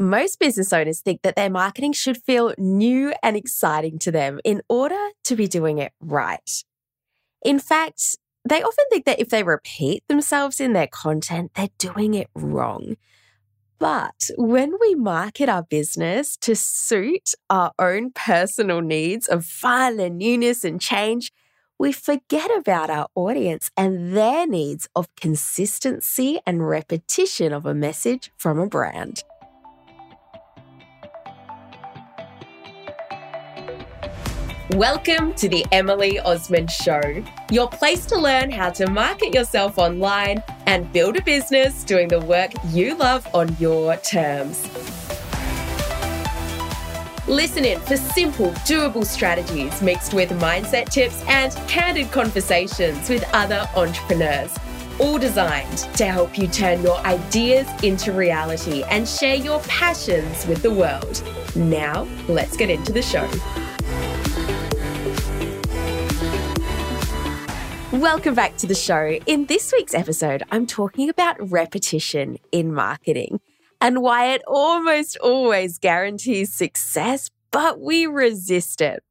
Most business owners think that their marketing should feel new and exciting to them in order to be doing it right. In fact, they often think that if they repeat themselves in their content, they're doing it wrong. But when we market our business to suit our own personal needs of fun and newness and change, we forget about our audience and their needs of consistency and repetition of a message from a brand. Welcome to the Emily Osmond Show, your place to learn how to market yourself online and build a business doing the work you love on your terms. Listen in for simple, doable strategies mixed with mindset tips and candid conversations with other entrepreneurs, all designed to help you turn your ideas into reality and share your passions with the world. Now, let's get into the show. Welcome back to the show. In this week's episode, I'm talking about repetition in marketing and why it almost always guarantees success, but we resist it.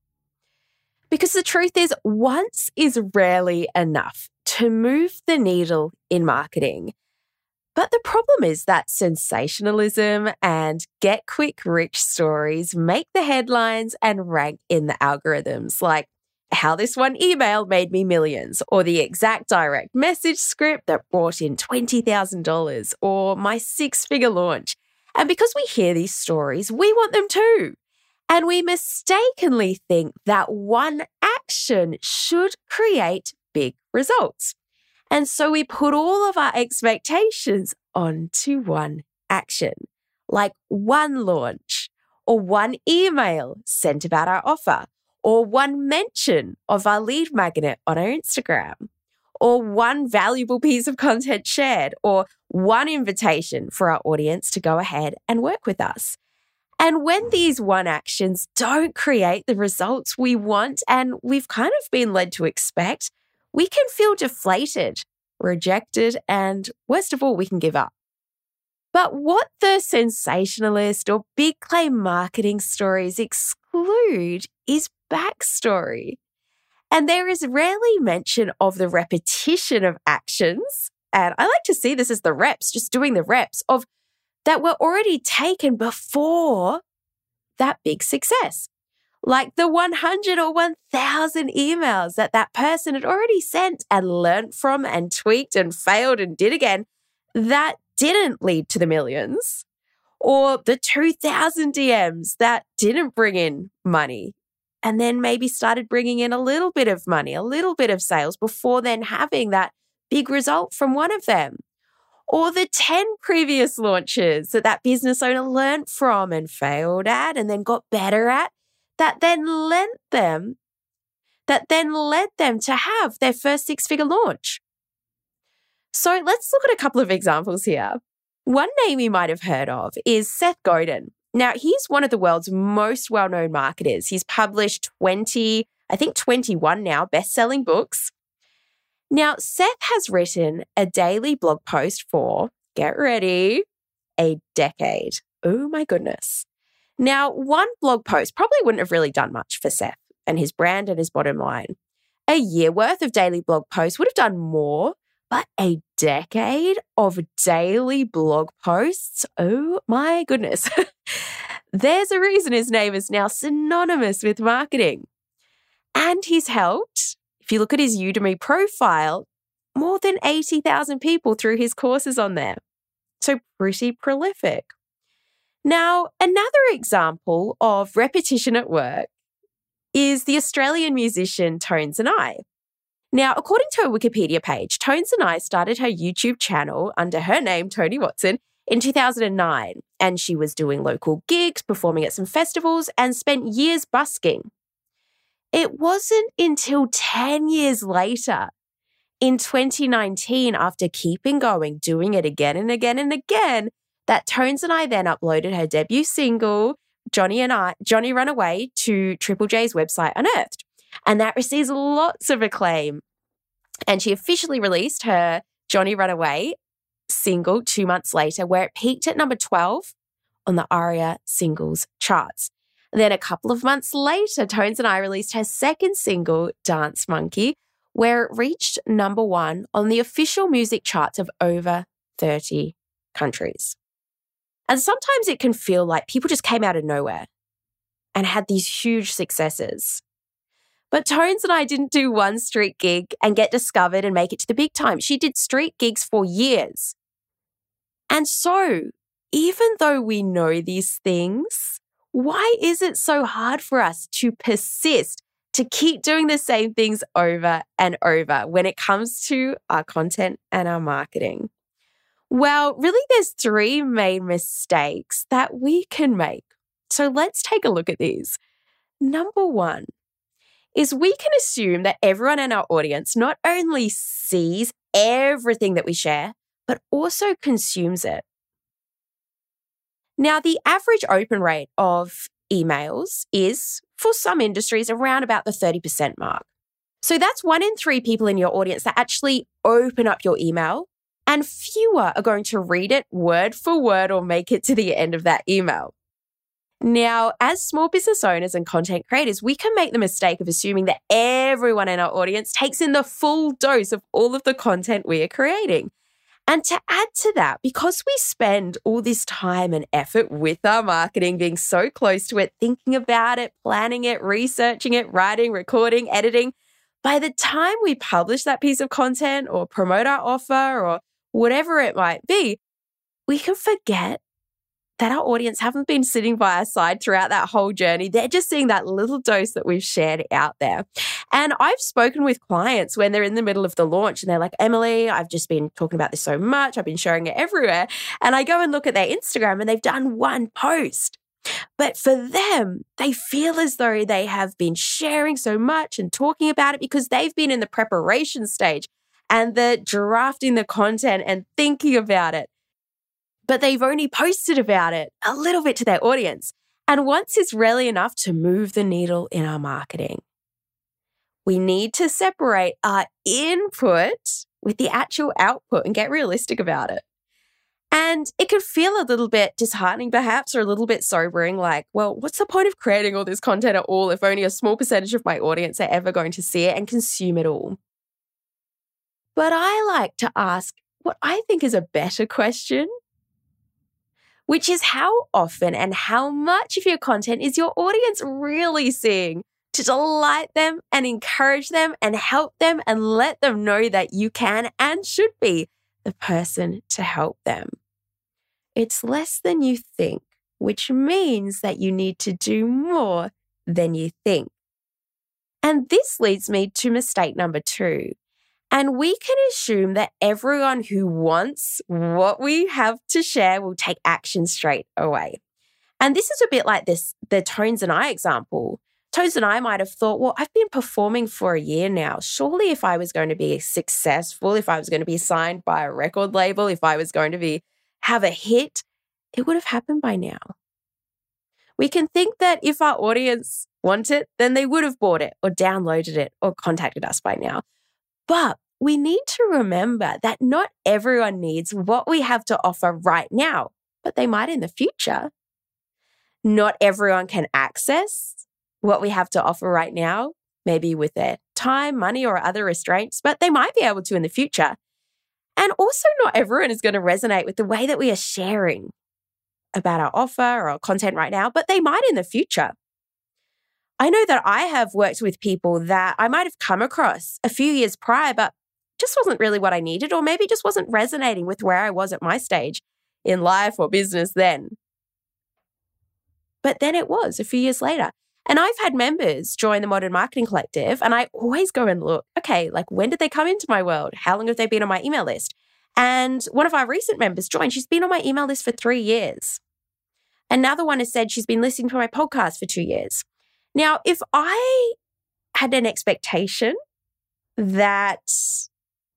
Because the truth is, once is rarely enough to move the needle in marketing. But the problem is that sensationalism and get quick rich stories make the headlines and rank in the algorithms, like how this one email made me millions, or the exact direct message script that brought in $20,000, or my six figure launch. And because we hear these stories, we want them too. And we mistakenly think that one action should create big results. And so we put all of our expectations onto one action, like one launch or one email sent about our offer or one mention of our lead magnet on our Instagram, or one valuable piece of content shared, or one invitation for our audience to go ahead and work with us. And when these one actions don't create the results we want and we've kind of been led to expect, we can feel deflated, rejected, and worst of all, we can give up. But what the sensationalist or big claim marketing stories exclude is backstory. And there is rarely mention of the repetition of actions. And I like to see this as the reps, just doing the reps of that were already taken before that big success. Like the 100 or 1000 emails that that person had already sent and learned from and tweaked and failed and did again that didn't lead to the millions. Or the 2000 DMs that didn't bring in money and then maybe started bringing in a little bit of money, a little bit of sales before then having that big result from one of them. Or the 10 previous launches that that business owner learned from and failed at and then got better at that then lent them that then led them to have their first six figure launch. So let's look at a couple of examples here. One name you might have heard of is Seth Godin. Now, he's one of the world's most well known marketers. He's published 20, I think 21 now, best selling books. Now, Seth has written a daily blog post for, get ready, a decade. Oh my goodness. Now, one blog post probably wouldn't have really done much for Seth and his brand and his bottom line. A year worth of daily blog posts would have done more, but a decade of daily blog posts? Oh my goodness. There's a reason his name is now synonymous with marketing. And he's helped, if you look at his Udemy profile, more than 80,000 people through his courses on there. So pretty prolific. Now, another example of repetition at work is the Australian musician Tones and I. Now, according to her Wikipedia page, Tones and I started her YouTube channel under her name, Toni Watson, in 2009. And she was doing local gigs, performing at some festivals, and spent years busking. It wasn't until 10 years later, in 2019, after keeping going, doing it again and again and again, that Tones and I then uploaded her debut single, Johnny and I, Johnny Runaway, to Triple J's website Unearthed and that receives lots of acclaim. And she officially released her Johnny Runaway single two months later, where it peaked at number 12 on the ARIA singles charts. Then a couple of months later, Tones and I released her second single, Dance Monkey, where it reached number one on the official music charts of over 30 countries. And sometimes it can feel like people just came out of nowhere and had these huge successes. But Tones and I didn't do one street gig and get discovered and make it to the big time. She did street gigs for years. And so, even though we know these things, why is it so hard for us to persist, to keep doing the same things over and over when it comes to our content and our marketing? Well, really, there's three main mistakes that we can make. So let's take a look at these. Number one, is we can assume that everyone in our audience not only sees everything that we share, but also consumes it. Now, the average open rate of emails is, for some industries, around about the 30% mark. So that's one in three people in your audience that actually open up your email, and fewer are going to read it word for word or make it to the end of that email. Now, as small business owners and content creators, we can make the mistake of assuming that everyone in our audience takes in the full dose of all of the content we are creating. And to add to that, because we spend all this time and effort with our marketing, being so close to it, thinking about it, planning it, researching it, writing, recording, editing, by the time we publish that piece of content or promote our offer or whatever it might be, we can forget that our audience haven't been sitting by our side throughout that whole journey. They're just seeing that little dose that we've shared out there. And I've spoken with clients when they're in the middle of the launch and they're like, Emily, I've just been talking about this so much. I've been sharing it everywhere. And I go and look at their Instagram and they've done one post. But for them, they feel as though they have been sharing so much and talking about it because they've been in the preparation stage and the drafting the content and thinking about it but they've only posted about it a little bit to their audience. And once is rarely enough to move the needle in our marketing. We need to separate our input with the actual output and get realistic about it. And it can feel a little bit disheartening, perhaps, or a little bit sobering like, well, what's the point of creating all this content at all if only a small percentage of my audience are ever going to see it and consume it all? But I like to ask what I think is a better question which is how often and how much of your content is your audience really seeing to delight them and encourage them and help them and let them know that you can and should be the person to help them. It's less than you think, which means that you need to do more than you think. And this leads me to mistake number two, and we can assume that everyone who wants what we have to share will take action straight away. And this is a bit like this the Tones and I example. Tones and I might have thought, well, I've been performing for a year now. Surely, if I was going to be successful, if I was going to be signed by a record label, if I was going to be have a hit, it would have happened by now. We can think that if our audience want it, then they would have bought it or downloaded it or contacted us by now. But we need to remember that not everyone needs what we have to offer right now, but they might in the future. Not everyone can access what we have to offer right now, maybe with their time, money, or other restraints, but they might be able to in the future. And also, not everyone is going to resonate with the way that we are sharing about our offer or our content right now, but they might in the future. I know that I have worked with people that I might have come across a few years prior, but just wasn't really what I needed, or maybe just wasn't resonating with where I was at my stage in life or business then. But then it was a few years later. And I've had members join the Modern Marketing Collective, and I always go and look, okay, like when did they come into my world? How long have they been on my email list? And one of our recent members joined. She's been on my email list for three years. Another one has said she's been listening to my podcast for two years. Now, if I had an expectation that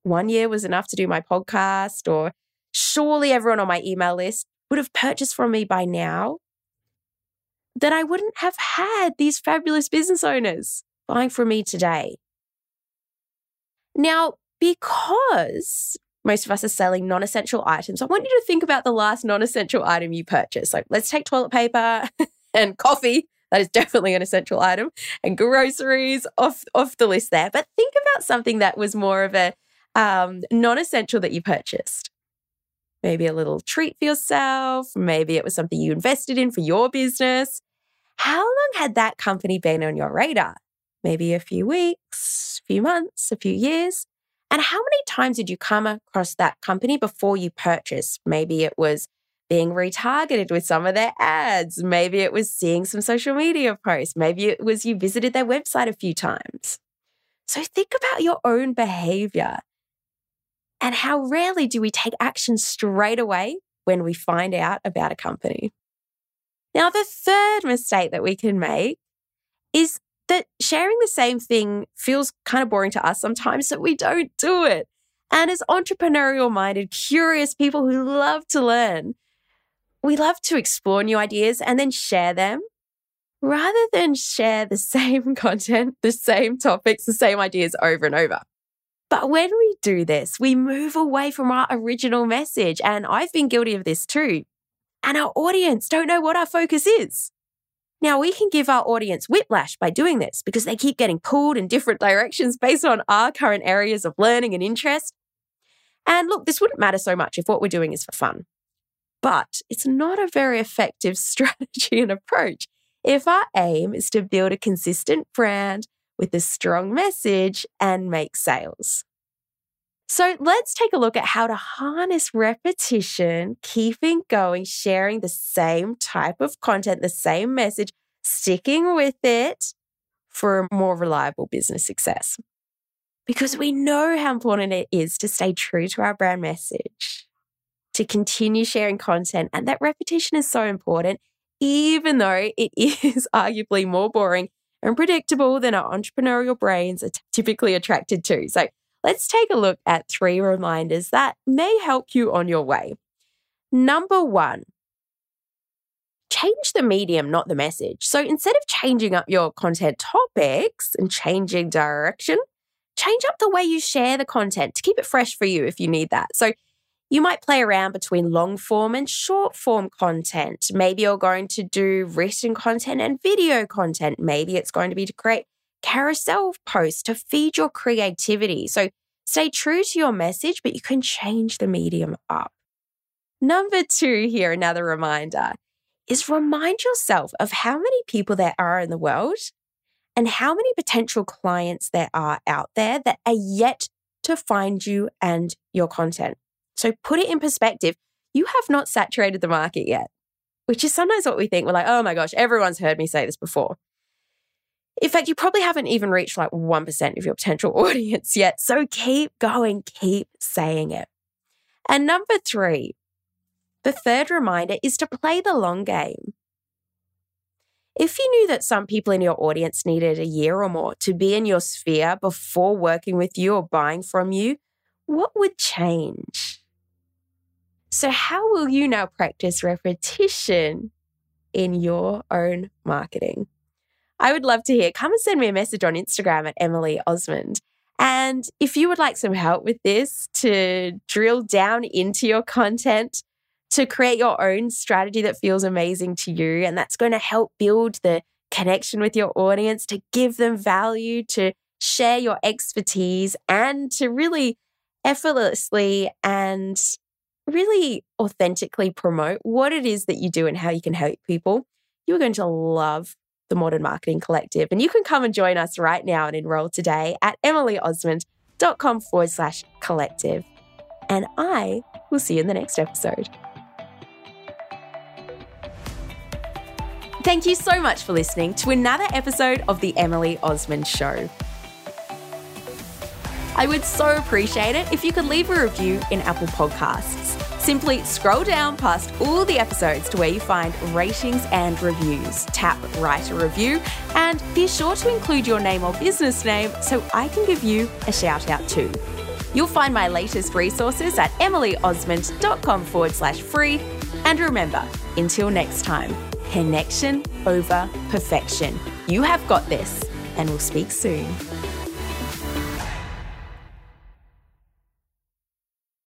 one year was enough to do my podcast, or surely everyone on my email list would have purchased from me by now, then I wouldn't have had these fabulous business owners buying from me today. Now, because most of us are selling non essential items. I want you to think about the last non essential item you purchased. Like, let's take toilet paper and coffee. That is definitely an essential item, and groceries off, off the list there. But think about something that was more of a um, non essential that you purchased. Maybe a little treat for yourself. Maybe it was something you invested in for your business. How long had that company been on your radar? Maybe a few weeks, a few months, a few years. And how many times did you come across that company before you purchased? Maybe it was being retargeted with some of their ads. Maybe it was seeing some social media posts. Maybe it was you visited their website a few times. So think about your own behavior and how rarely do we take action straight away when we find out about a company. Now, the third mistake that we can make is that sharing the same thing feels kind of boring to us sometimes, so we don't do it. And as entrepreneurial minded, curious people who love to learn, we love to explore new ideas and then share them rather than share the same content, the same topics, the same ideas over and over. But when we do this, we move away from our original message. And I've been guilty of this too. And our audience don't know what our focus is. Now, we can give our audience whiplash by doing this because they keep getting pulled in different directions based on our current areas of learning and interest. And look, this wouldn't matter so much if what we're doing is for fun. But it's not a very effective strategy and approach if our aim is to build a consistent brand with a strong message and make sales. So let's take a look at how to harness repetition, keeping going, sharing the same type of content, the same message, sticking with it for a more reliable business success. Because we know how important it is to stay true to our brand message, to continue sharing content, and that repetition is so important, even though it is arguably more boring and predictable than our entrepreneurial brains are typically attracted to. So let's take a look at three reminders that may help you on your way. Number one, change the medium, not the message. So instead of changing up your content topics and changing direction, change up the way you share the content to keep it fresh for you if you need that. So you might play around between long form and short form content. Maybe you're going to do written content and video content. Maybe it's going to be to create carousel posts to feed your creativity. So stay true to your message, but you can change the medium up. Number two, here, another reminder is remind yourself of how many people there are in the world and how many potential clients there are out there that are yet to find you and your content. So put it in perspective. You have not saturated the market yet, which is sometimes what we think. We're like, oh my gosh, everyone's heard me say this before. In fact, you probably haven't even reached like 1% of your potential audience yet. So keep going, keep saying it. And number three, the third reminder is to play the long game. If you knew that some people in your audience needed a year or more to be in your sphere before working with you or buying from you, what would change? So, how will you now practice repetition in your own marketing? I would love to hear. Come and send me a message on Instagram at Emily Osmond. And if you would like some help with this to drill down into your content, to create your own strategy that feels amazing to you, and that's going to help build the connection with your audience, to give them value, to share your expertise, and to really effortlessly and really authentically promote what it is that you do and how you can help people, you're going to love the Modern Marketing Collective. And you can come and join us right now and enroll today at emilyosmond.com forward slash collective. And I will see you in the next episode. Thank you so much for listening to another episode of The Emily Osmond Show. I would so appreciate it if you could leave a review in Apple Podcasts. Simply scroll down past all the episodes to where you find ratings and reviews. Tap write a review and be sure to include your name or business name so I can give you a shout out too. You'll find my latest resources at emilyosmond.com forward slash free. And remember, until next time, connection over perfection. You have got this, and we'll speak soon.